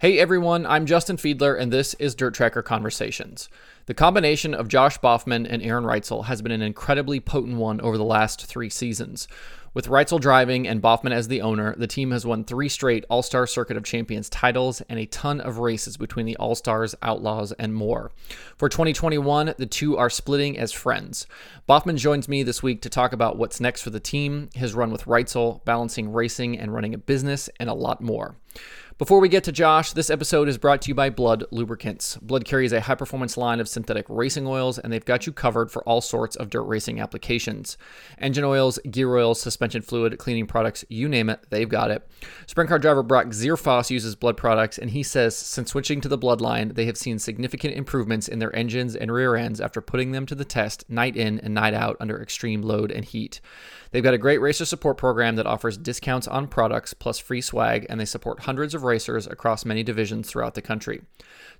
Hey everyone, I'm Justin Fiedler, and this is Dirt Tracker Conversations. The combination of Josh Baughman and Aaron Reutzel has been an incredibly potent one over the last three seasons. With Reutzel driving and Baughman as the owner, the team has won three straight All Star Circuit of Champions titles and a ton of races between the All Stars, Outlaws, and more. For 2021, the two are splitting as friends. Baughman joins me this week to talk about what's next for the team, his run with Reutzel, balancing racing and running a business, and a lot more. Before we get to Josh, this episode is brought to you by Blud Lubricants. Blud carries a high performance line of synthetic racing oils, and they've got you covered for all sorts of dirt racing applications. Engine oils, gear oils, suspension fluid, cleaning products, you name it, they've got it. Sprint car driver Brock Zearfoss uses Blud products, and he says since switching to the Blud line, they have seen significant improvements in their engines and rear ends after putting them to the test night in and night out under extreme load and heat. They've got a great racer support program that offers discounts on products plus free swag, and they support hundreds of racers across many divisions throughout the country.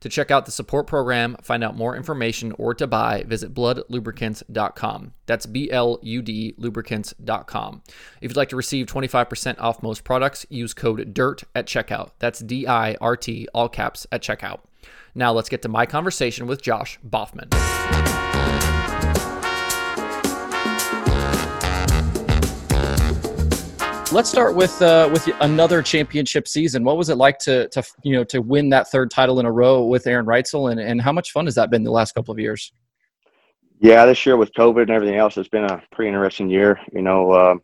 To check out the support program, find out more information, or to buy, visit bludlubricants.com. That's B L U D lubricants.com. If you'd like to receive 25% off most products, use code DIRT at checkout. That's D I R T, all caps, at checkout. Now let's get to my conversation with Josh Baughman. Let's start with uh, with another championship season. What was it like to to you know to win that third title in a row with Aaron Reutzel, and, and how much fun has that been the last couple of years? Yeah, this year with COVID and everything else, it's been a pretty interesting year. You know, uh,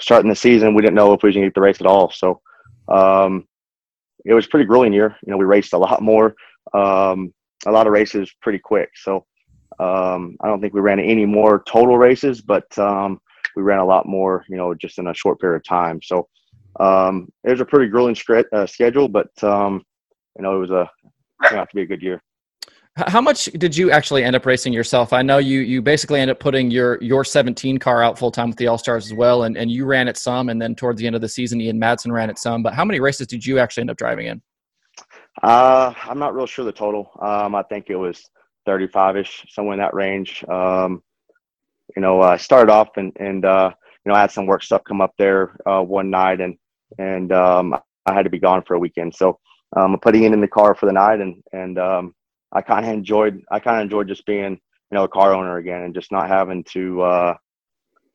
starting the season, we didn't know if we was going to get the race at all, so um, it was pretty grueling year. You know, we raced a lot more, um, a lot of races pretty quick. So um, I don't think we ran any more total races, but um, we ran a lot more, you know, just in a short period of time. So um, it was a pretty grueling uh, schedule, but um, you know, it was a out to be a good year. How much did you actually end up racing yourself? I know you you basically ended up putting your your 17 car out full time with the All Stars as well, and, and you ran it some, and then towards the end of the season, Ian Madsen ran it some. But how many races did you actually end up driving in? Uh, I'm not real sure the total. Um, I think it was 35 ish, somewhere in that range. Um, you know, I uh, started off and, and, uh, you know, I had some work stuff come up there, uh, one night and, and, um, I had to be gone for a weekend. So, um, putting it in the car for the night and, and, um, I kind of enjoyed, I kind of enjoyed just being, you know, a car owner again and just not having to, uh,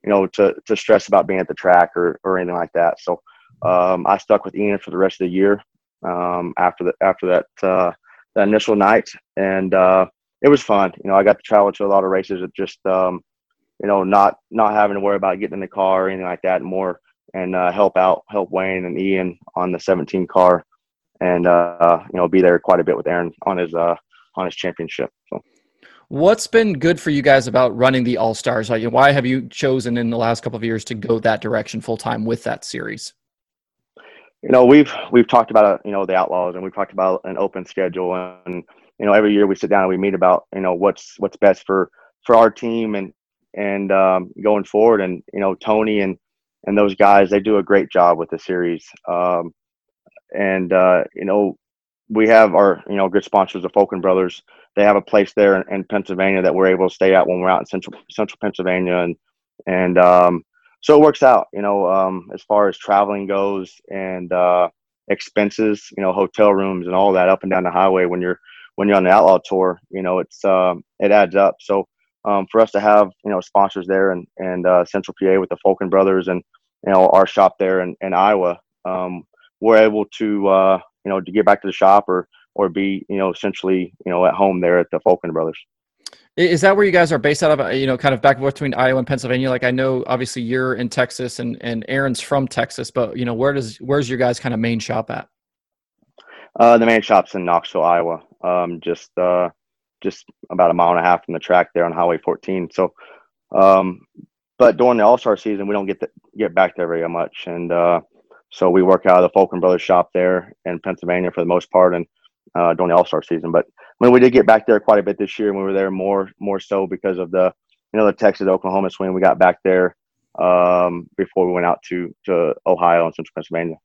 you know, to, to stress about being at the track or, or anything like that. So, um, I stuck with Ian for the rest of the year, um, after the, after that, uh, the initial night and, uh, it was fun. You know, I got to travel to a lot of races. It just, um, you know, not not having to worry about getting in the car or anything like that, and more and uh, help out, help Wayne and Ian on the 17 car, and uh, you know, be there quite a bit with Aaron on his uh, on his championship. So. What's been good for you guys about running the All Stars? Why have you chosen in the last couple of years to go that direction full time with that series? You know, we've we've talked about you know the Outlaws, and we've talked about an open schedule, and you know every year we sit down and we meet about you know what's what's best for for our team and and um, going forward. And you know, Tony and and those guys, they do a great job with the series. Um, and uh, you know, we have our you know good sponsors, the Fulken Brothers. They have a place there in, in, Pennsylvania that we're able to stay at when we're out in central central Pennsylvania, and and um, so it works out. You know, um, as far as traveling goes and uh, expenses, you know, hotel rooms and all that up and down the highway when you're when you're on the outlaw tour, you know, it's um, it adds up. So um, for us to have you know sponsors there and and uh, Central PA with the Fulken Brothers and you know our shop there in, in Iowa, um, we're able to uh, you know to get back to the shop or or be you know essentially you know at home there at the Fulken Brothers. Is that where you guys are based out of? Uh, you know, kind of back and forth between Iowa and Pennsylvania. Like I know, obviously you're in Texas and and Aaron's from Texas, but you know, where does where's your guys' kind of main shop at? Uh, the main shop's in Knoxville, Iowa. Um, just uh, just about a mile and a half from the track there on Highway 14. So, um, but during the All Star season, we don't get to get back there very much, and uh, so we work out of the Fulken Brothers shop there in Pennsylvania for the most part, and uh, during the All Star season. But when we did get back there quite a bit this year, and we were there more more so because of the you know the Texas Oklahoma swing. We got back there um, before we went out to to Ohio and Central Pennsylvania.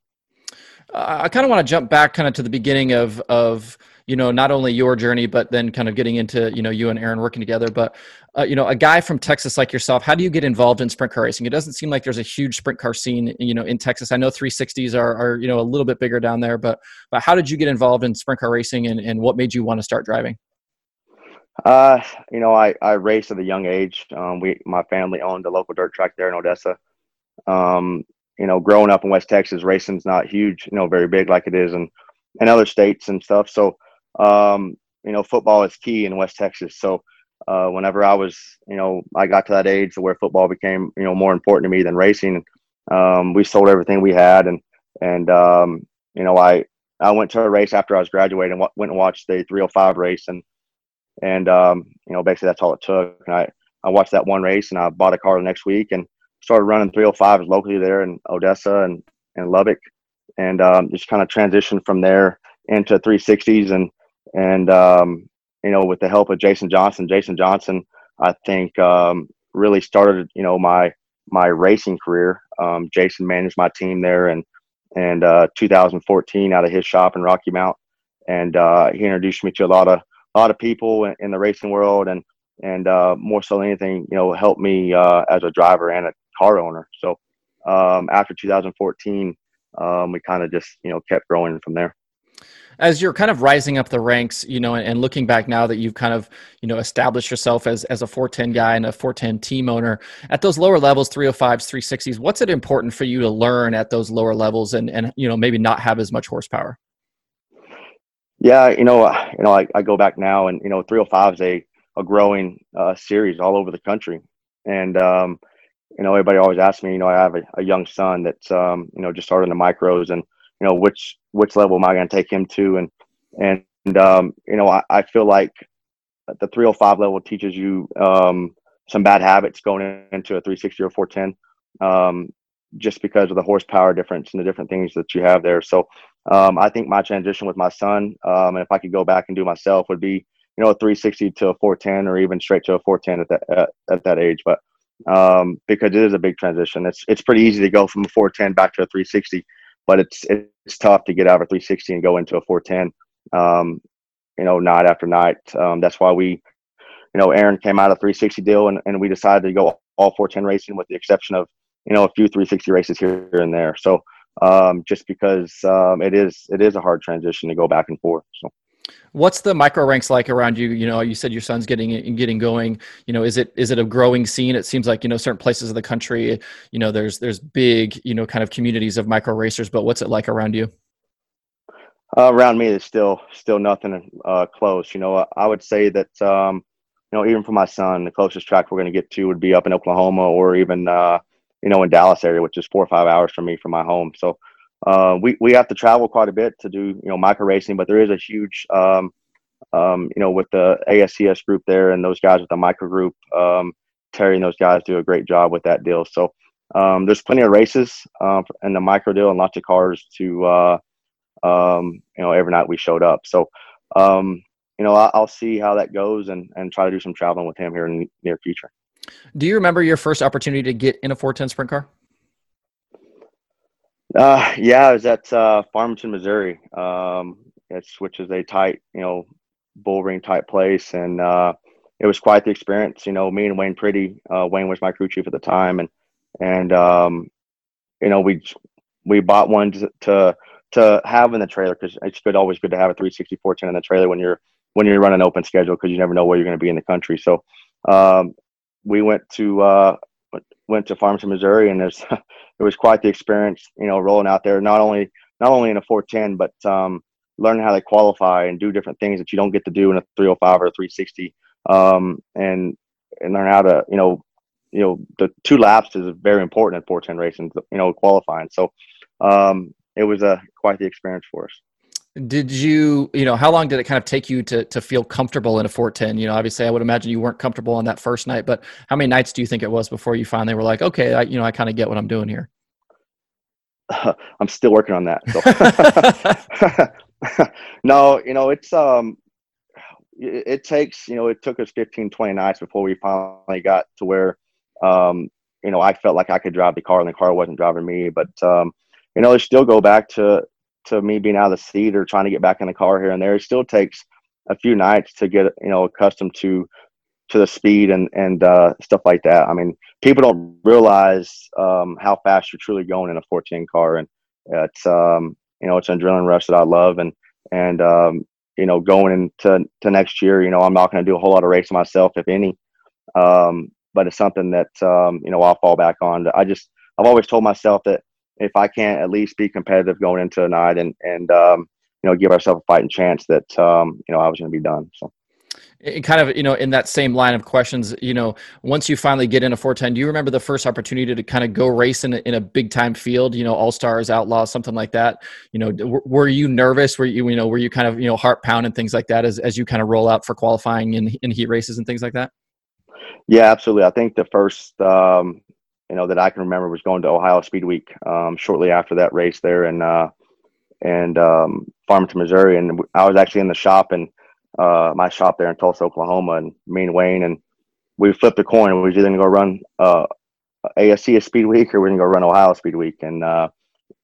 I kind of want to jump back kind of to the beginning of of you know not only your journey but then kind of getting into you know you and Aaron working together. But uh, you know a guy from Texas like yourself, how do you get involved in sprint car racing? It doesn't seem like there's a huge sprint car scene you know in Texas. I know 360s are, are you know a little bit bigger down there, but but how did you get involved in sprint car racing and, and what made you want to start driving? Uh, you know, I, I raced at a young age. Um, we, my family owned a local dirt track there in Odessa. Um, you know, growing up in West Texas, racing's not huge, you know, very big like it is in, in other states and stuff. So, um, you know, football is key in West Texas. So, uh, whenever I was, you know, I got to that age where football became, you know, more important to me than racing. Um, we sold everything we had, and and um, you know, I I went to a race after I was graduating, and went and watched the 305 race, and and um, you know, basically that's all it took. And I I watched that one race, and I bought a car the next week, and started running 305s locally there in Odessa and and Lubbock, and um, just kind of transitioned from there into 360s, and and um, you know, with the help of Jason Johnson, Jason Johnson, I think um, really started you know my my racing career. Um, Jason managed my team there, and and uh, 2014 out of his shop in Rocky Mount, and uh, he introduced me to a lot of a lot of people in, in the racing world, and and uh, more so than anything, you know, helped me uh, as a driver and a car owner. So um, after 2014, um, we kind of just you know kept growing from there as you're kind of rising up the ranks, you know, and, looking back now that you've kind of, you know, established yourself as, as a 410 guy and a 410 team owner at those lower levels, 305s, 360s, what's it important for you to learn at those lower levels and, and, you know, maybe not have as much horsepower? Yeah, you know, you know, I, I go back now, and you know, 305 is a a growing uh, series all over the country, and um, you know, everybody always asks me, you know, I have a, a young son that's um, you know just starting the micros, and you know, which which level am I going to take him to, and and um, you know, I, I feel like the 305 level teaches you um, some bad habits going into a 360 or 410 um, just because of the horsepower difference and the different things that you have there. So um, I think my transition with my son, um, and if I could go back and do myself, would be you know a 360 to a 410 or even straight to a 410 at that at, at that age. But um, because it is a big transition, it's it's pretty easy to go from a 410 back to a 360, but it's it's tough to get out of a 360 and go into a 410. Um, you know, night after night. Um, that's why we, you know, Aaron came out of 360 deal and, and we decided to go all 410 racing with the exception of you know a few 360 races here and there. So um, just because um, it is it is a hard transition to go back and forth. So. What's the micro ranks like around you? You know, you said your son's getting getting going. You know, is it is it a growing scene? It seems like you know certain places of the country. You know, there's there's big you know kind of communities of micro racers. But what's it like around you? Uh, around me, there's still still nothing uh, close. You know, I would say that um, you know even for my son, the closest track we're going to get to would be up in Oklahoma or even uh, you know, in Dallas area, which is four or five hours from me from my home. So uh, we we have to travel quite a bit to do you know micro racing, but there is a huge um, um, you know with the ASCS group there and those guys with the micro group. Um, Terry and those guys do a great job with that deal. So um, there's plenty of races uh, in the micro deal and lots of cars to uh, um, you know every night we showed up. So you know I'll, I'll see how that goes and and try to do some traveling with him here in the near future. Do you remember your first opportunity to get in a 410 sprint car? Uh, yeah, I was at uh, Farmington, Missouri. Um, it's which is a tight, you know, bull ring type place, and uh, it was quite the experience. You know, me and Wayne Pretty. Uh, Wayne was my crew chief at the time, and and um, you know we we bought one to to, have in the trailer because it's good always good to have a 360 410 in the trailer when you're when you're running open schedule because you never know where you're going to be in the country. So um, we went to uh, went to Farmington, Missouri, and it was quite the experience. You know, rolling out there not only not only in a 410, but um, learning how to qualify and do different things that you don't get to do in a 305 or a 360, um, and and learn how to you know you know the two laps is very important in 410 racing. You know, qualifying. So um, it was a quite the experience for us did you you know how long did it kind of take you to to feel comfortable in a 410 you know obviously i would imagine you weren't comfortable on that first night but how many nights do you think it was before you finally were like okay i you know i kind of get what i'm doing here uh, i'm still working on that so. no you know it's um it, it, takes you know it took us 15 20 nights before we finally got to where um you know i felt like i could drive the car and the car wasn't driving me but um you know, they still go back to to me being out of the seat or trying to get back in the car here and there. It still takes a few nights to get you know accustomed to to the speed and and uh, stuff like that. I mean, people don't realize um, how fast you're truly going in a 14 car, and it's um, you know it's an adrenaline rush that I love, and and um, you know going into to next year, you know I'm not going to do a whole lot of racing myself, if any, um, but it's something that um, you know I'll fall back on. I just I've always told myself that if I can't at least be competitive going into a night and and um, you know give ourselves a fighting chance, that um, you know I was going to be done. So. It kind of you know in that same line of questions you know once you finally get in a 410 do you remember the first opportunity to kind of go race in a, in a big time field you know all stars outlaws something like that? You know w- were you nervous? Were you you know were you kind of you know heart pound and things like that as, as you kind of roll out for qualifying in, in heat races and things like that? Yeah absolutely. I think the first um you know that i can remember was going to ohio speed week um shortly after that race there and uh and um farmington missouri and i was actually in the shop and uh, my shop there in Tulsa, Oklahoma, and me and Wayne, and we flipped a coin. We was either gonna go run uh, ASC Speed Week or we are gonna go run Ohio Speed Week, and uh,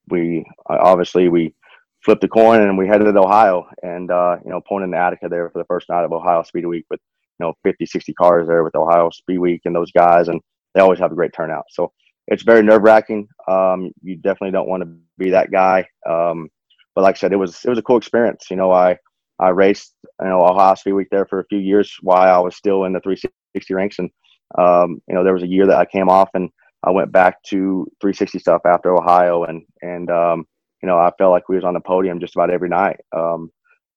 we obviously we flipped a coin and we headed to Ohio, and uh, you know, pointing the Attica there for the first night of Ohio Speed Week with you know 50, 60 cars there with Ohio Speed Week and those guys, and they always have a great turnout. So it's very nerve wracking. Um, you definitely don't want to be that guy. Um, but like I said, it was it was a cool experience. You know, I I raced, you know, Ohio Speed Week there for a few years while I was still in the 360 ranks. And, um, you know, there was a year that I came off and I went back to 360 stuff after Ohio. And, and, um, you know, I felt like we was on the podium just about every night. Um,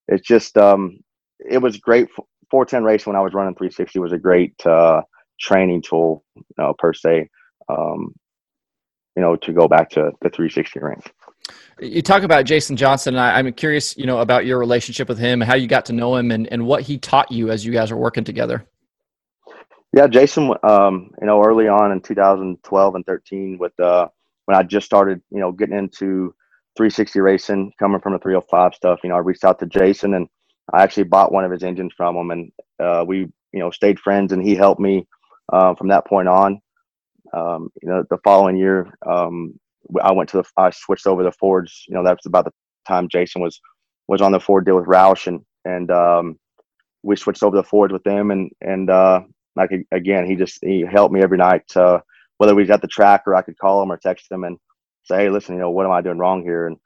it's just, um, it was great. 410 race when I was running 360 was a great, uh, training tool, you know, per se, um, you know, to go back to the 360 rank. You talk about Jason Johnson, and I, am curious, you know, about your relationship with him, how you got to know him, and, and what he taught you as you guys are working together. Yeah, Jason, um, you know, early on in 2012 and 13, with uh, when I just started, you know, getting into 360 racing, coming from the 305 stuff, you know, I reached out to Jason, and I actually bought one of his engines from him, and uh, we, you know, stayed friends, and he helped me uh, from that point on. Um, you know, the following year, um, I went to the I switched over to Fords. You know, that was about the time Jason was was on the Ford deal with Roush, and and um, we switched over to Fords with them, and and uh, like again, he just he helped me every night. Uh, whether we was at the track or I could call him or text him and say, hey, listen, you know, what am I doing wrong here? And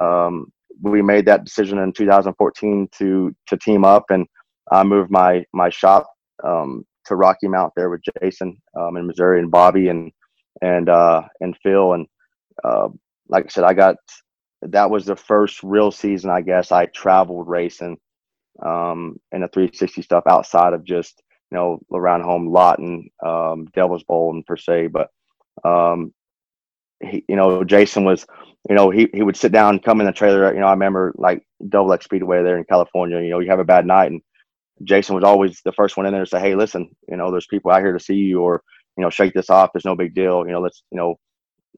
um, we made that decision in 2014 to to team up, and I moved my my shop um, to Rocky Mount there with Jason um, in Missouri and Bobby and and uh, and Phil and uh, like I said, I got that was the first real season I guess I traveled racing um, in the 360 stuff outside of just you know around home Lawton, um, Devil's Bowl, and per se. But um, he, you know, Jason was, you know, he he would sit down, come in the trailer. You know, I remember like Double X Speedway there in California. You know, you have a bad night, and Jason was always the first one in there to say, "Hey, listen, you know, there's people out here to see you, or you know, shake this off. There's no big deal. You know, let's you know."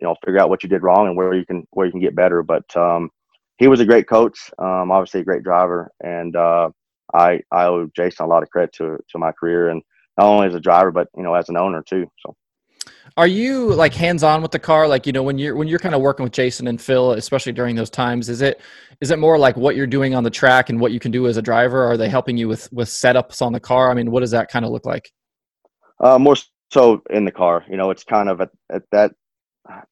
you know figure out what you did wrong and where you can where you can get better. But um, he was a great coach, um, obviously a great driver, and uh, I I owe Jason a lot of credit to to my career and not only as a driver but you know as an owner too. So. Are you like hands on with the car? Like you know when you're when you're kind of working with Jason and Phil, especially during those times, is it is it more like what you're doing on the track and what you can do as a driver? Are they helping you with with setups on the car? I mean, what does that kind of look like? Uh, more so in the car. You know, it's kind of at, at that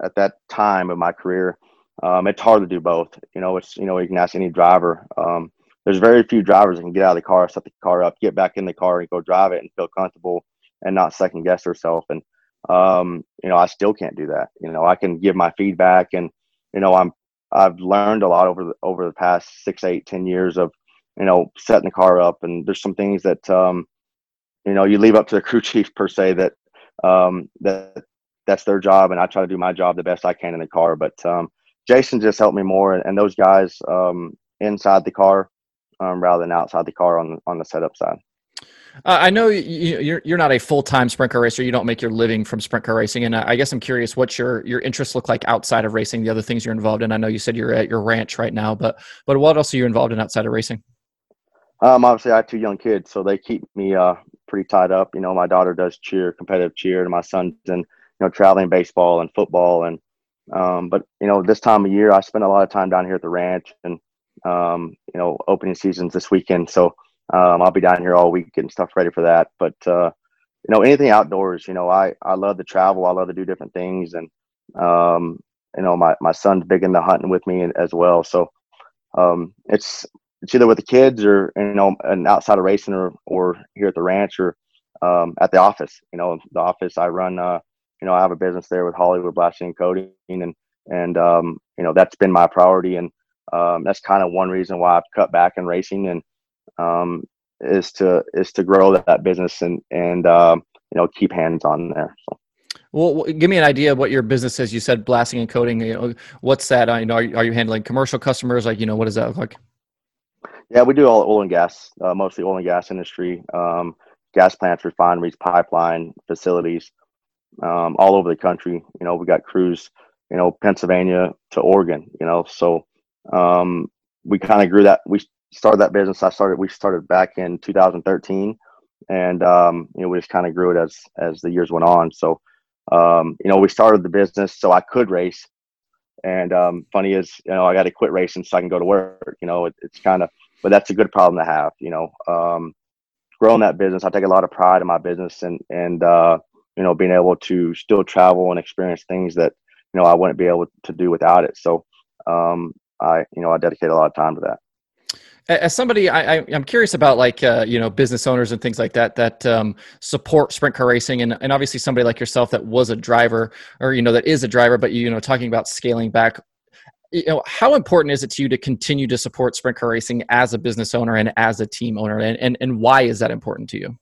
at that time of my career, um, it's hard to do both. You know, it's you know you can ask any driver. Um, there's very few drivers that can get out of the car, set the car up, get back in the car, and go drive it and feel comfortable and not second guess herself. And um, you know, I still can't do that. You know, I can give my feedback, and you know, I'm I've learned a lot over the over the past six, eight, ten years of you know setting the car up. And there's some things that um, you know you leave up to the crew chief per se that um, that that's their job, and I try to do my job the best I can in the car. But um, Jason just helped me more, and, those guys um, inside the car um, rather than outside the car on on the setup side. Uh, I know you, you're you're not a full time sprint car racer. You don't make your living from sprint car racing, and I guess I'm curious what your your interests look like outside of racing. The other things you're involved in. I know you said you're at your ranch right now, but but what else are you involved in outside of racing? Um, obviously, I have two young kids, so they keep me uh, pretty tied up. You know, my daughter does cheer, competitive cheer, and my son's in know, traveling baseball and football and Um, but you know, this time of year, I spend a lot of time down here at the ranch, and um, you know, opening seasons this weekend, so um, I'll be down here all week getting stuff ready for that. But uh, you know, anything outdoors, you know, I I love to travel. I love to do different things, and um, you know, my my son's big into hunting with me as well. So um, it's it's either with the kids or you know, and outside of racing or or here at the ranch or um, at the office. You know, the office I run. Uh, you know, I have a business there with Hollywood Blasting and Coating, and and um, you know that's been my priority, and um, that's kind of one reason why I've cut back in racing, and um, is to is to grow that, that business and and um, you know keep hands on there. So. Well, give me an idea of what your business is. You said blasting and coating. You know, what's that? I know. Are you, are you handling commercial customers? Like, you know, what does that look like? Yeah, we do all oil and gas, uh, mostly oil and gas industry, um, gas plants, refineries, pipeline facilities, um, all over the country. You know, we got crews, you know, Pennsylvania to Oregon. You know, so um, we kind of grew that. We started that business. I started. We started back in 2013, and um, you know, we just kind of grew it as as the years went on. So um, you know, we started the business so I could race. And um, funny is, you know, I got to quit racing so I can go to work. You know, it, it's kind of, but that's a good problem to have. You know, um, growing that business, I take a lot of pride in my business and and uh, you know being able to still travel and experience things that you know I wouldn't be able to do without it. So um, I you know I dedicate a lot of time to that as somebody I, I am curious about like uh, you know business owners and things like that that um, support sprint car racing and, and obviously somebody like yourself that was a driver or you know that is a driver but you know talking about scaling back you know how important is it to you to continue to support sprint car racing as a business owner and as a team owner? And and, and why is that important to you?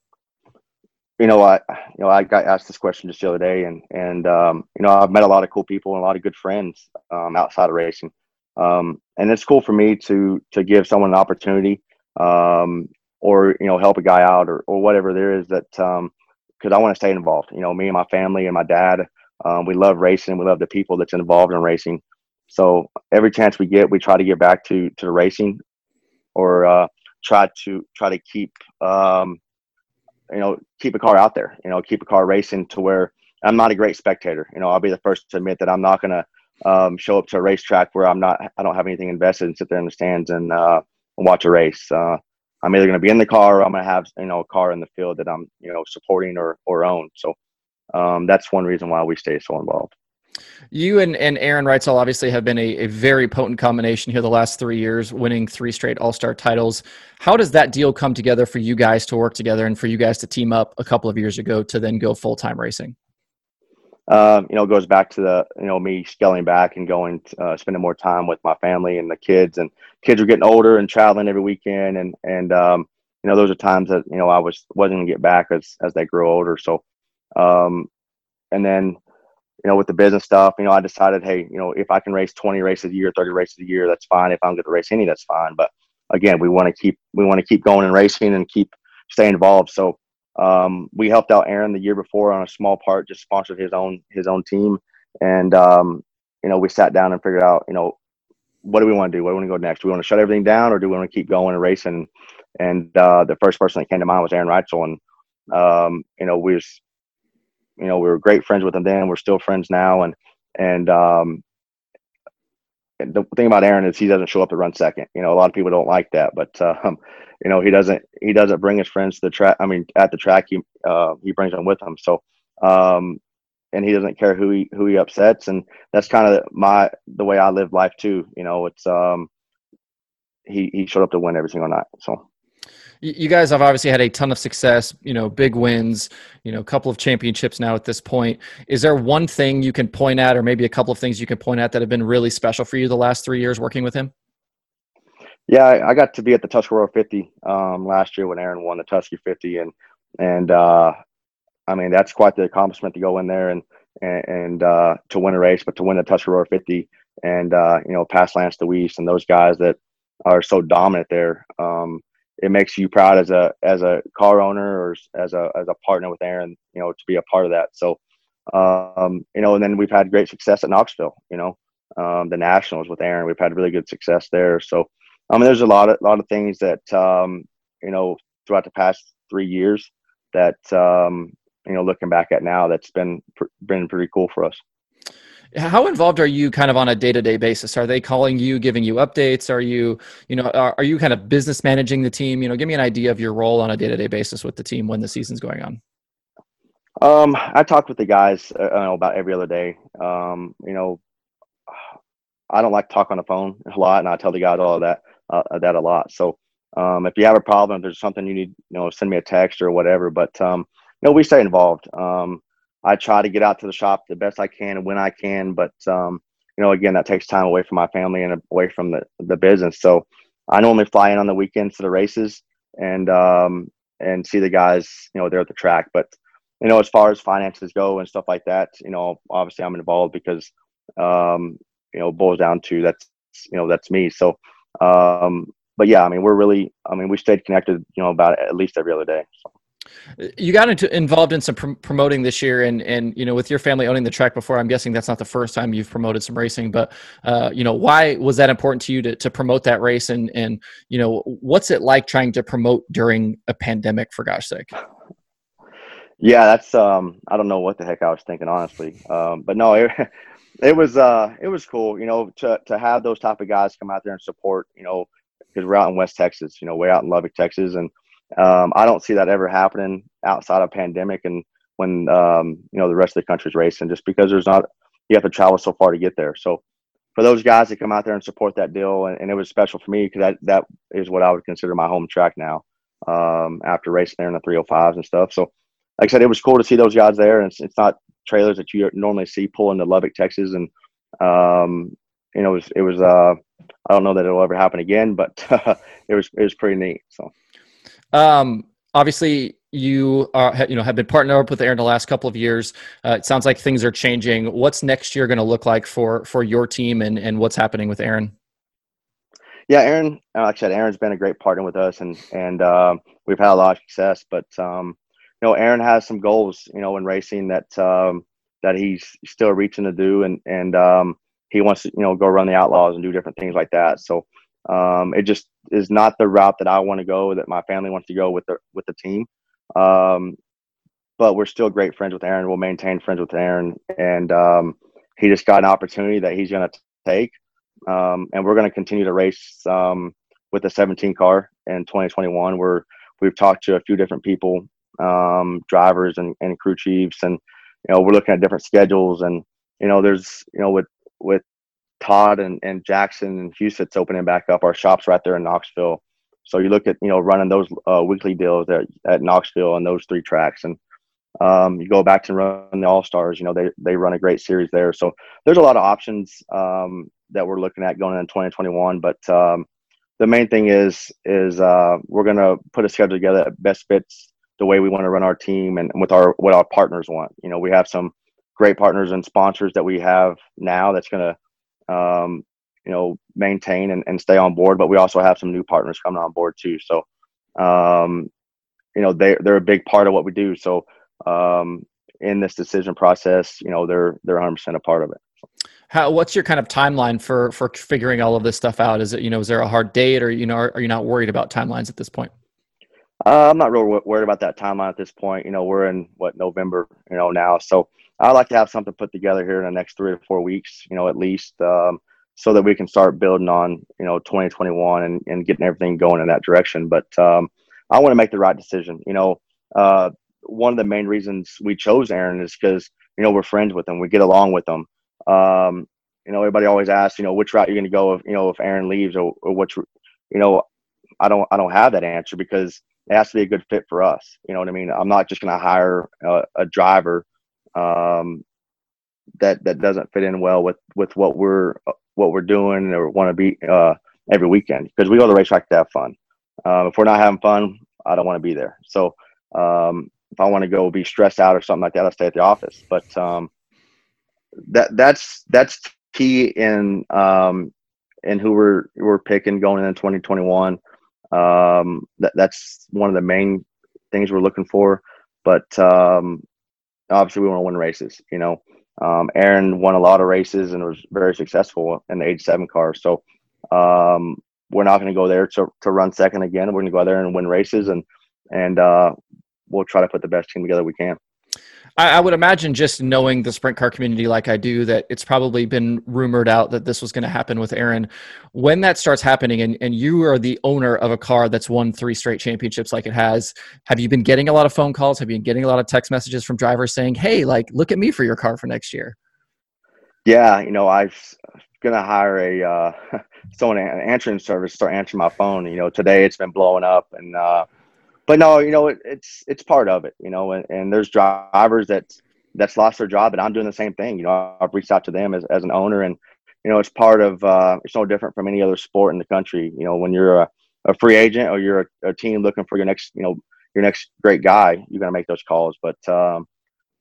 You know I you know I got asked this question just the other day and and um, you know I've met a lot of cool people and a lot of good friends um, outside of racing um, and it's cool for me to to give someone an opportunity um, or you know help a guy out or, or whatever there is that because um, I want to stay involved. You know, me and my family and my dad, um, we love racing. We love the people that's involved in racing. So every chance we get, we try to get back to to the racing or uh, try to try to keep um, you know keep a car out there. You know, keep a car racing to where I'm not a great spectator. You know, I'll be the first to admit that I'm not gonna um, show up to a racetrack where I'm not, I don't have anything invested and sit there in the stands and, uh, watch a race. Uh, I'm either going to be in the car or I'm going to have, you know, a car in the field that I'm, you know, supporting or, or own. So, um, that's one reason why we stay so involved. You and, and Aaron Reutzel obviously have been a, a very potent combination here the last three years, winning three straight All Star titles. How does that deal come together for you guys to work together and for you guys to team up a couple of years ago to then go full time racing? Um, you know, goes back to the, you know, me scaling back and going, uh, spending more time with my family and the kids. And kids were getting older and traveling every weekend. And and um, you know, those are times that you know I was wasn't gonna get back as as they grow older. So, um, and then, you know, with the business stuff, you know, I decided, hey, you know, if I can race 20 races a year, 30 races a year, that's fine. If I don't get to race any, that's fine. But again, we want to keep we want to keep going and racing and keep staying involved. So um, we helped out Aaron the year before on a small part, just sponsored his own his own team, and um, you know we sat down and figured out you know what do we want to do? Where do we want to go next? Do we want to shut everything down, or do we want to keep going and racing? And uh, the first person that came to mind was Aaron Reutzel, and um, you know we was you know we were great friends with him then. We're still friends now, and and um, the thing about Aaron is he doesn't show up to run second. You know, a lot of people don't like that, but um, you know he doesn't he doesn't bring his friends to the track. I mean, at the track he uh, he brings them with him. So um, and he doesn't care who he who he upsets, and that's kind of my the way I live life too. You know, it's um, he he showed up to win every single night. So you guys have obviously had a ton of success, you know, big wins, you know, a couple of championships now at this point. Is there one thing you can point at, or maybe a couple of things you can point at that have been really special for you the last three years working with him? Yeah, I got to be at the Tuscarora 50 um, last year when Aaron won the Tusky 50, and and uh, I mean that's quite the accomplishment to go in there and and, and uh, to win a race, but to win the Tuscarora 50 and uh, you know pass Lance Dewease and those guys that are so dominant there. Um, it makes you proud as a as a car owner or as a as a partner with Aaron, you know, to be a part of that. So, um, you know, and then we've had great success at Knoxville. You know, um, the Nationals with Aaron, we've had really good success there. So, I mean, there's a lot of lot of things that um, you know throughout the past three years that um, you know looking back at now that's been been pretty cool for us How involved are you kind of on a day-to-day basis? Are they calling you, giving you updates? Are you, you know, are, are you kind of business managing the team? You know, give me an idea of your role on a day-to-day basis with the team when the season's going on. Um, I talk with the guys uh, about every other day. Um, you know, I don't like to talk on the phone a lot, and I tell the guys all that uh, that a lot. So um, if you have a problem, if there's something you need, you know, send me a text or whatever. But um, you know, we stay involved. Um, I try to get out to the shop the best I can and when I can, but um, you know, again, that takes time away from my family and away from the the business. So I normally fly in on the weekends to the races and um, and see the guys, you know, there at the track. But you know, as far as finances go and stuff like that, you know, obviously I'm involved because um, you know, boils down to that's you know that's me. So, um, but yeah, I mean, we're really, I mean, we stayed connected, you know, about at least every other day. So. You got into involved in some pr- promoting this year, and and you know, with your family owning the track before, I'm guessing that's not the first time you've promoted some racing. But uh, you know, why was that important to you to to promote that race? And and you know, what's it like trying to promote during a pandemic? For gosh sake. Yeah, that's um, I don't know what the heck I was thinking honestly, um, but no, it, it was uh, it was cool, you know, to to have those type of guys come out there and support, you know, because we're out in West Texas, you know, way out in Lubbock, Texas, and um, I don't see that ever happening outside of pandemic and when um, you know the rest of the country's racing, just because there's not you have to travel so far to get there. So for those guys that come out there and support that deal, and, and it was special for me because that that is what I would consider my home track now. Um, after racing there in the 305s and stuff, so like I said, it was cool to see those guys there, and it's, it's not trailers that you normally see pulling to Lubbock, Texas, and um, you know, it was it was uh, I don't know that it'll ever happen again, but it was it was pretty neat. So, um, obviously you are you know have been partnered up with Aaron the last couple of years. Uh, it sounds like things are changing. What's next year going to look like for for your team and and what's happening with Aaron? Yeah, Aaron. Like I said, Aaron's been a great partner with us, and and uh, we've had a lot of success. But um, you know, Aaron has some goals, you know, in racing that um, that he's still reaching to do, and and um, he wants to, you know, go run the Outlaws and do different things like that. So um, it just is not the route that I want to go, that my family wants to go with the with the team. Um, but we're still great friends with Aaron. We'll maintain friends with Aaron, and um, he just got an opportunity that he's going to take, um, and we're going to continue to race um, with the 17 car in 2021. We're we've talked to a few different people um, drivers and, and crew chiefs, and you know we're looking at different schedules, and you know there's you know with with Todd and, and Jackson and Huset's opening back up, our shops right there in Knoxville. So you look at you know running those uh, weekly deals at, at Knoxville and those three tracks, and um, you go back to run the All Stars. You know they they run a great series there. So there's a lot of options um, that we're looking at going in 2021. But um, the main thing is is uh, we're gonna put a schedule together that best fits the way we want to run our team and with our what our partners want. You know, we have some great partners and sponsors that we have now that's going to um, you know maintain and, and stay on board but we also have some new partners coming on board too. So um, you know they, they're a big part of what we do. So um, in this decision process you know they're they're 100% a part of it. How what's your kind of timeline for for figuring all of this stuff out? Is it you know is there a hard date or you know are, are you not worried about timelines at this point? Uh, I'm not real worried about that timeline at this point. You know, we're in what November, you know, now. So I like to have something put together here in the next three to four weeks, you know, at least, um, so that we can start building on, you know, 2021 and, and getting everything going in that direction. But um, I want to make the right decision. You know, uh, one of the main reasons we chose Aaron is because you know we're friends with him, we get along with him. Um, you know, everybody always asks, you know, which route you're going to go if you know if Aaron leaves or, or which, you know, I don't I don't have that answer because it has to be a good fit for us. You know what I mean? I'm not just going to hire a, a driver um, that that doesn't fit in well with with what we're what we're doing or want to be uh, every weekend because we go to the racetrack to have fun. Um, if we're not having fun, I don't want to be there. So um, if I want to go be stressed out or something like that, I stay at the office. But um, that that's that's key in um, in who we're we're picking going in 2021. Um, that, that's one of the main things we're looking for. But um, obviously, we want to win races. You know, um, Aaron won a lot of races and was very successful in the age seven car. So um, we're not going to go there to, to run second again. We're going to go out there and win races, and and uh, we'll try to put the best team together we can. I, I, would imagine just knowing the sprint car community like I do that it's probably been rumored out that this was going to happen with Aaron. When that starts happening and, and you are the owner of a car that's won three straight championships like it has, have you been getting a lot of phone calls? Have you been getting a lot of text messages from drivers saying, hey, like, look at me for your car for next year? Yeah, you know, I was gonna hire a uh, someone an answering service start answering my phone. You know, today it's been blowing up, and uh, but no, you know, it, it's it's part of it. You know, and, and there's drivers that that's lost their job, and I'm doing the same thing. You know, I've reached out to them as, as an owner, and you know, it's part of. Uh, it's no different from any other sport in the country. You know, when you're a, a free agent or you're a, a, team looking for your next, you know, your next great guy, you're gonna make those calls. But um,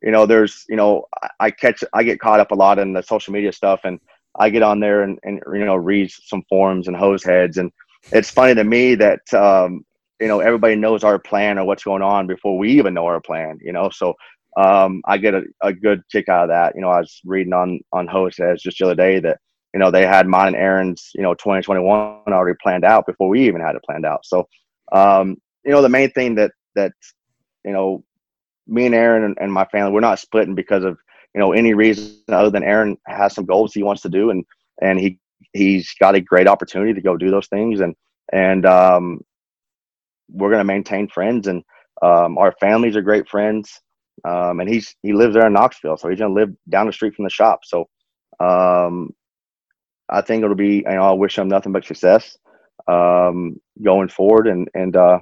you know, there's, you know, I catch, I get caught up a lot in the social media stuff, and I get on there and, and you know read some forums and hose heads, and it's funny to me that um, you know everybody knows our plan or what's going on before we even know our plan. You know, so um, I get a, a good kick out of that. You know, I was reading on on hose heads just the other day that you know they had mine and Aaron's you know 2021 already planned out before we even had it planned out. So um, you know the main thing that that you know me and Aaron and, and my family, we're not splitting because of you know any reason other than Aaron has some goals he wants to do, and and he he's got a great opportunity to go do those things, and and um, we're gonna maintain friends, and um, our families are great friends, um, and he's he lives there in Knoxville, so he's gonna live down the street from the shop, so. Um, I think it'll be, you know, I wish him nothing but success um, going forward. And, and uh,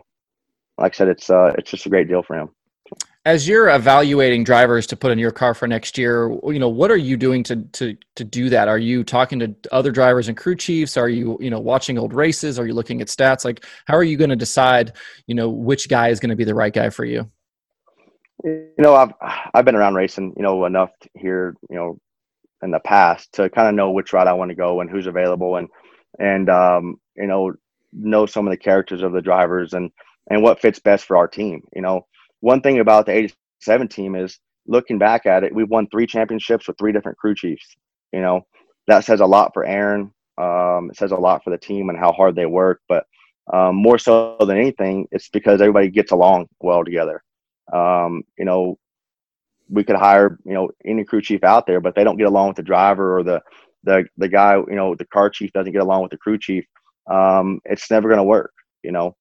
like I said, it's, uh, it's just a great deal for him as you're evaluating drivers to put in your car for next year you know what are you doing to to to do that? Are you talking to other drivers and crew chiefs? Are you you know watching old races? Are you looking at stats? Like how are you going to decide you know which guy is going to be the right guy for you? You know i've i've been around racing you know enough here you know in the past to kind of know which route i want to go and who's available and and um you know know some of the characters of the drivers and and what fits best for our team you know one thing about the 87 team is looking back at it, we've won three championships with three different crew chiefs. You know, that says a lot for Aaron. Um, it says a lot for the team and how hard they work. But um, more so than anything, it's because everybody gets along well together. Um, you know, we could hire you know any crew chief out there, but they don't get along with the driver or the the the guy. You know, the car chief doesn't get along with the crew chief. Um, it's never going to work. You know,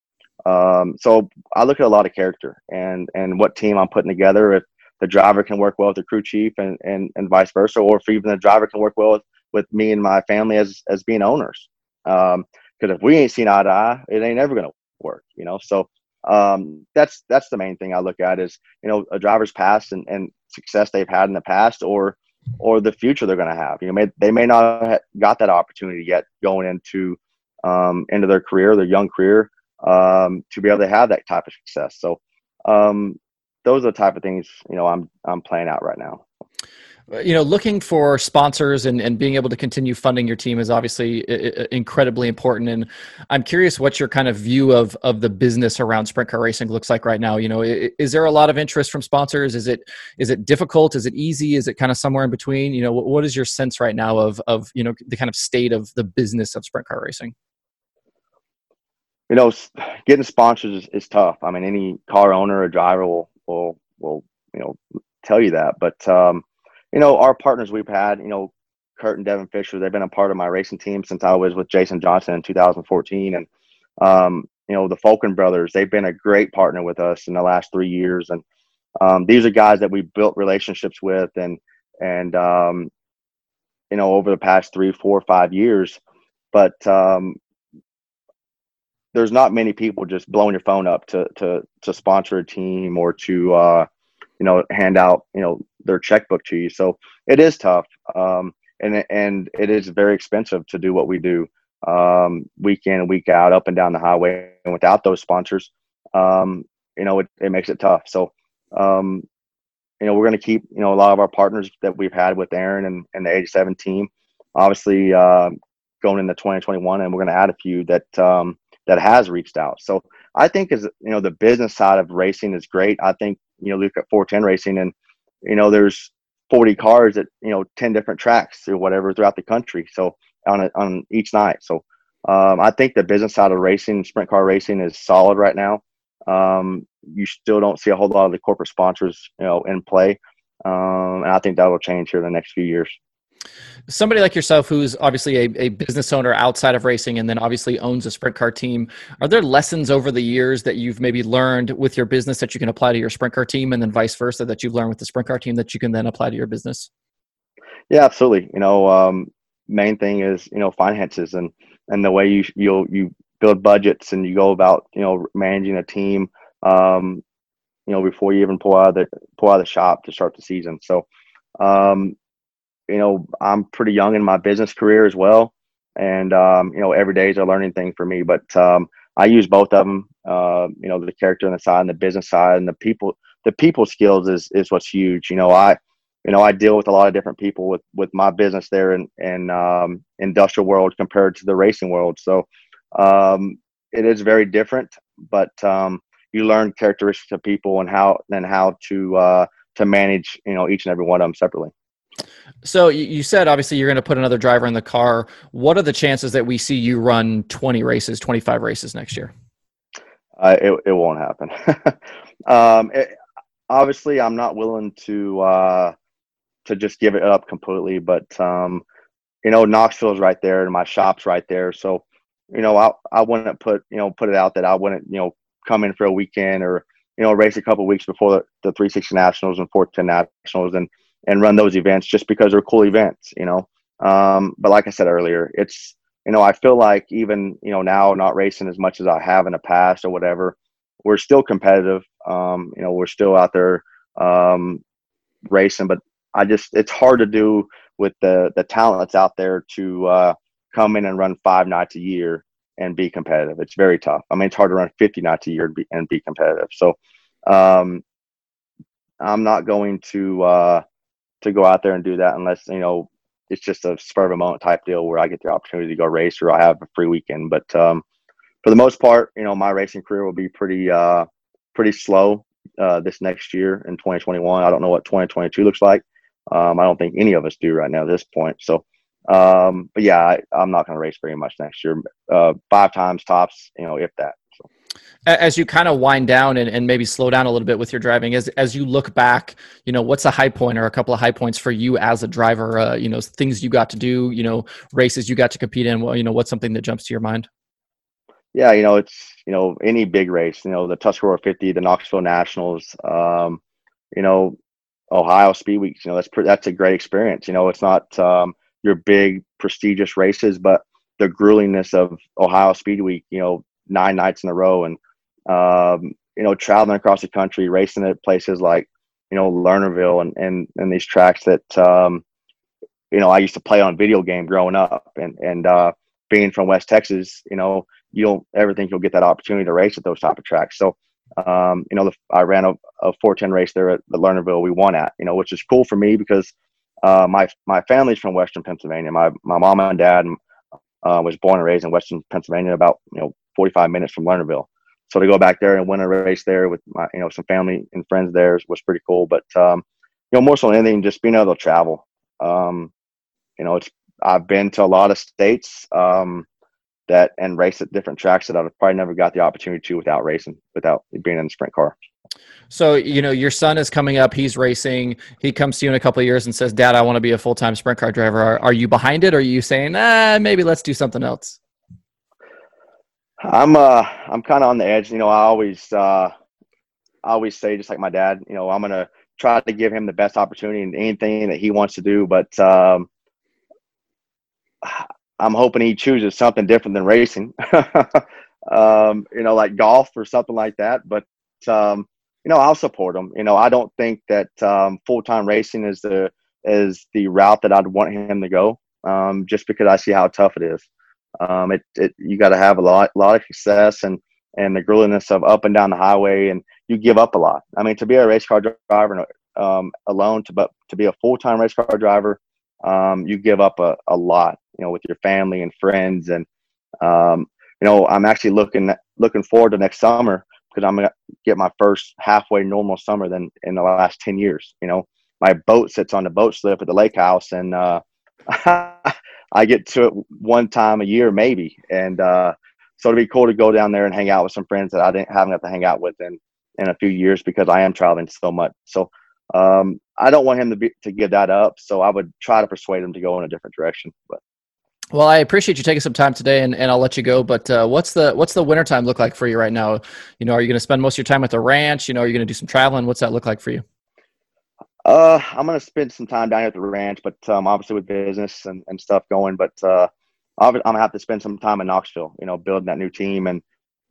um, so I look at a lot of character and and what team I'm putting together. If the driver can work well with the crew chief and and, and vice versa, or if even the driver can work well with, with me and my family as as being owners. Because um, if we ain't seen eye to eye, it ain't ever gonna work. You know. So um, that's that's the main thing I look at is you know a driver's past and, and success they've had in the past, or or the future they're going to have. You know, may, they may not have got that opportunity yet going into um, into their career, their young career, um, to be able to have that type of success. So um, those are the type of things you know I'm I'm playing out right now. You know, looking for sponsors and, and being able to continue funding your team is obviously incredibly important. And I'm curious what your kind of view of of the business around sprint car racing looks like right now. You know, is there a lot of interest from sponsors? Is it is it difficult? Is it easy? Is it kind of somewhere in between? You know, what, what is your sense right now of of you know the kind of state of the business of sprint car racing? You know, getting sponsors is, is, tough. I mean, any car owner or driver will will will you know tell you that. But um, you know, our partners we've had, you know, Kurt and Devin Fisher, they've been a part of my racing team since I was with Jason Johnson in 2014, and um, you know, the Falcon brothers, they've been a great partner with us in the last three years, and um, these are guys that we built relationships with, and and um, you know, over the past three, four, five years. But um, there's not many people just blowing your phone up to to to sponsor a team or to uh, you know hand out you know their checkbook to you. So it is tough, um, and and it is very expensive to do what we do um, week in week out, up and down the highway. And without those sponsors, um, you know, it, it makes it tough. So um, you know, we're going to keep you know a lot of our partners that we've had with Aaron and, and the 87 team. Obviously, uh, going into 2021, and we're going to add a few that um, that has reached out. So I think as you know the business side of racing is great. I think you know look at 410 racing and you know there's 40 cars at you know 10 different tracks or whatever throughout the country. So on a, on each night. So um, I think the business side of racing, sprint car racing, is solid right now. Um, you still don't see a whole lot of the corporate sponsors, you know, in play. um, and I think that will change here in the next few years somebody like yourself who's obviously a, a, business owner outside of racing and then obviously owns a sprint car team are there lessons over the years that you've maybe learned with your business that you can apply to your sprint car team and then vice versa that you've learned with the sprint car team that you can then apply to your business? Yeah absolutely. You know um, main thing is you know finances and and the way you you you build budgets and you go about you know managing a team um, you know before you even pull out of the pull out of the shop to start the season. So um, you know, I'm pretty young in my business career as well. And, um, you know, every day is a learning thing for me. But um, I use both of them, uh, you know, the character on the side and the business side and the people, the people skills is, is what's huge. You know, I, you know, I deal with a lot of different people with, with my business there in, in um, industrial world compared to the racing world. So um, it is very different, but um, you learn characteristics of people and how, and how to, uh, to manage, you know, each and every one of them separately. So you said obviously you're going to put another driver in the car. What are the chances that we see you run 20 races, 25 races next year? Uh, it, it won't happen. um, it, obviously, I'm not willing to uh, to just give it up completely, but um, you know, Knoxville's right there, and my shop's right there. So, you know, I I wouldn't put you know put it out that I wouldn't you know come in for a weekend or you know race a couple weeks before the, the 360 Nationals and 410 Nationals and and run those events just because they're cool events, you know. Um, but like I said earlier, it's you know I feel like even you know now not racing as much as I have in the past or whatever, we're still competitive. Um, you know, we're still out there um, racing, but I just it's hard to do with the the talent that's out there to uh, come in and run five nights a year and be competitive. It's very tough. I mean, it's hard to run 50 nights a year and be, and be competitive. So, um, I'm not going to uh, to go out there and do that unless you know it's just a spur of a moment type deal where I get the opportunity to go race or I have a free weekend. But um, for the most part, you know, my racing career will be pretty uh, pretty slow uh, this next year in 2021. I don't know what 2022 looks like. Um, I don't think any of us do right now at this point. So, um, but yeah, I, am not going to race very much next year. Uh, five times tops, you know, if that as you kind of wind down and, and maybe slow down a little bit with your driving as as you look back you know what's a high point or a couple of high points for you as a driver uh, you know things you got to do you know races you got to compete in well you know what's something that jumps to your mind yeah you know it's you know any big race you know the tuscarora 50 the knoxville nationals um, you know ohio speed weeks you know that's that's a great experience you know it's not um, your big prestigious races but the gruelingness of ohio speed week you know nine nights in a row and um, you know, traveling across the country, racing at places like, you know, Lernerville and, and, and these tracks that, um, you know, I used to play on video game growing up and, and, uh, being from West Texas, you know, you don't ever think you'll get that opportunity to race at those type of tracks. So, um, you know, the, I ran a, a 410 race there at the Lernerville we won at, you know, which is cool for me because, uh, my, my family's from Western Pennsylvania. My, my mom and dad, uh, was born and raised in Western Pennsylvania, about, you know, 45 minutes from Lernerville. So to go back there and win a race there with my you know some family and friends there was pretty cool. But um, you know more so than anything just being able to travel. Um, you know it's i've been to a lot of states um, that and race at different tracks that i've probably never got the opportunity to without racing without being in a sprint car. So you know your son is coming up he's racing he comes to you in a couple of years and says dad i want to be a full-time sprint car driver. Are, are you behind it? Or are you saying ah maybe let's do something else I'm uh I'm kind of on the edge. You know, I always uh I always say just like my dad. You know, I'm gonna try to give him the best opportunity in anything that he wants to do. But um, I'm hoping he chooses something different than racing. um, you know, like golf or something like that. But um, you know, I'll support him. You know, I don't think that um, full time racing is the is the route that I'd want him to go. Um, just because I see how tough it is. Um, it, it you got to have a lot lot of success and and the grueliness of up and down the highway, and you give up a lot. I mean, to be a race car driver um, alone, to but to be a full time race car driver, um, you give up a, a lot. You know, with your family and friends, and um, you know, I'm actually looking looking forward to next summer because I'm gonna get my first halfway normal summer than in the last ten years. You know, my boat sits on the boat slip at the lake house, and uh, I get to it one time a year, maybe. And uh, so it'd be cool to go down there and hang out with some friends that I didn't haven't got to hang out with in in a few years because I am traveling so much. So um, I don't want him to be to give that up. So I would try to persuade him to go in a different direction. But well, I appreciate you taking some time today, and, and I'll let you go. But uh, what's the what's the wintertime look like for you right now? You know, are you going to spend most of your time at the ranch? You know, are you going to do some traveling? What's that look like for you? Uh, I'm to spend some time down here at the ranch, but um, obviously with business and, and stuff going. But uh, I'm to have to spend some time in Knoxville. You know, building that new team and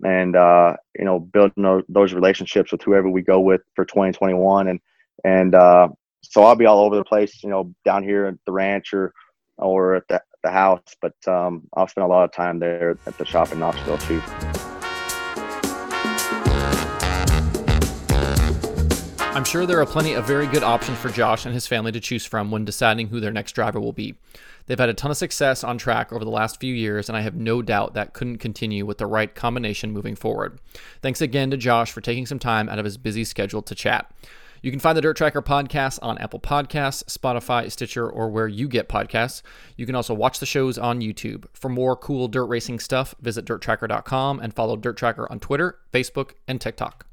and uh, you know building those relationships with whoever we go with for 2021 and and uh, so I'll be all over the place. You know, down here at the ranch or or at the, the house, but um, I'll spend a lot of time there at the shop in Knoxville too. I'm sure there are plenty of very good options for Josh and his family to choose from when deciding who their next driver will be. They've had a ton of success on track over the last few years, and I have no doubt that couldn't continue with the right combination moving forward. Thanks again to Josh for taking some time out of his busy schedule to chat. You can find the Dirt Tracker podcast on Apple Podcasts, Spotify, Stitcher, or where you get podcasts. You can also watch the shows on YouTube. For more cool dirt racing stuff, visit dirttracker.com and follow Dirt Tracker on Twitter, Facebook, and TikTok.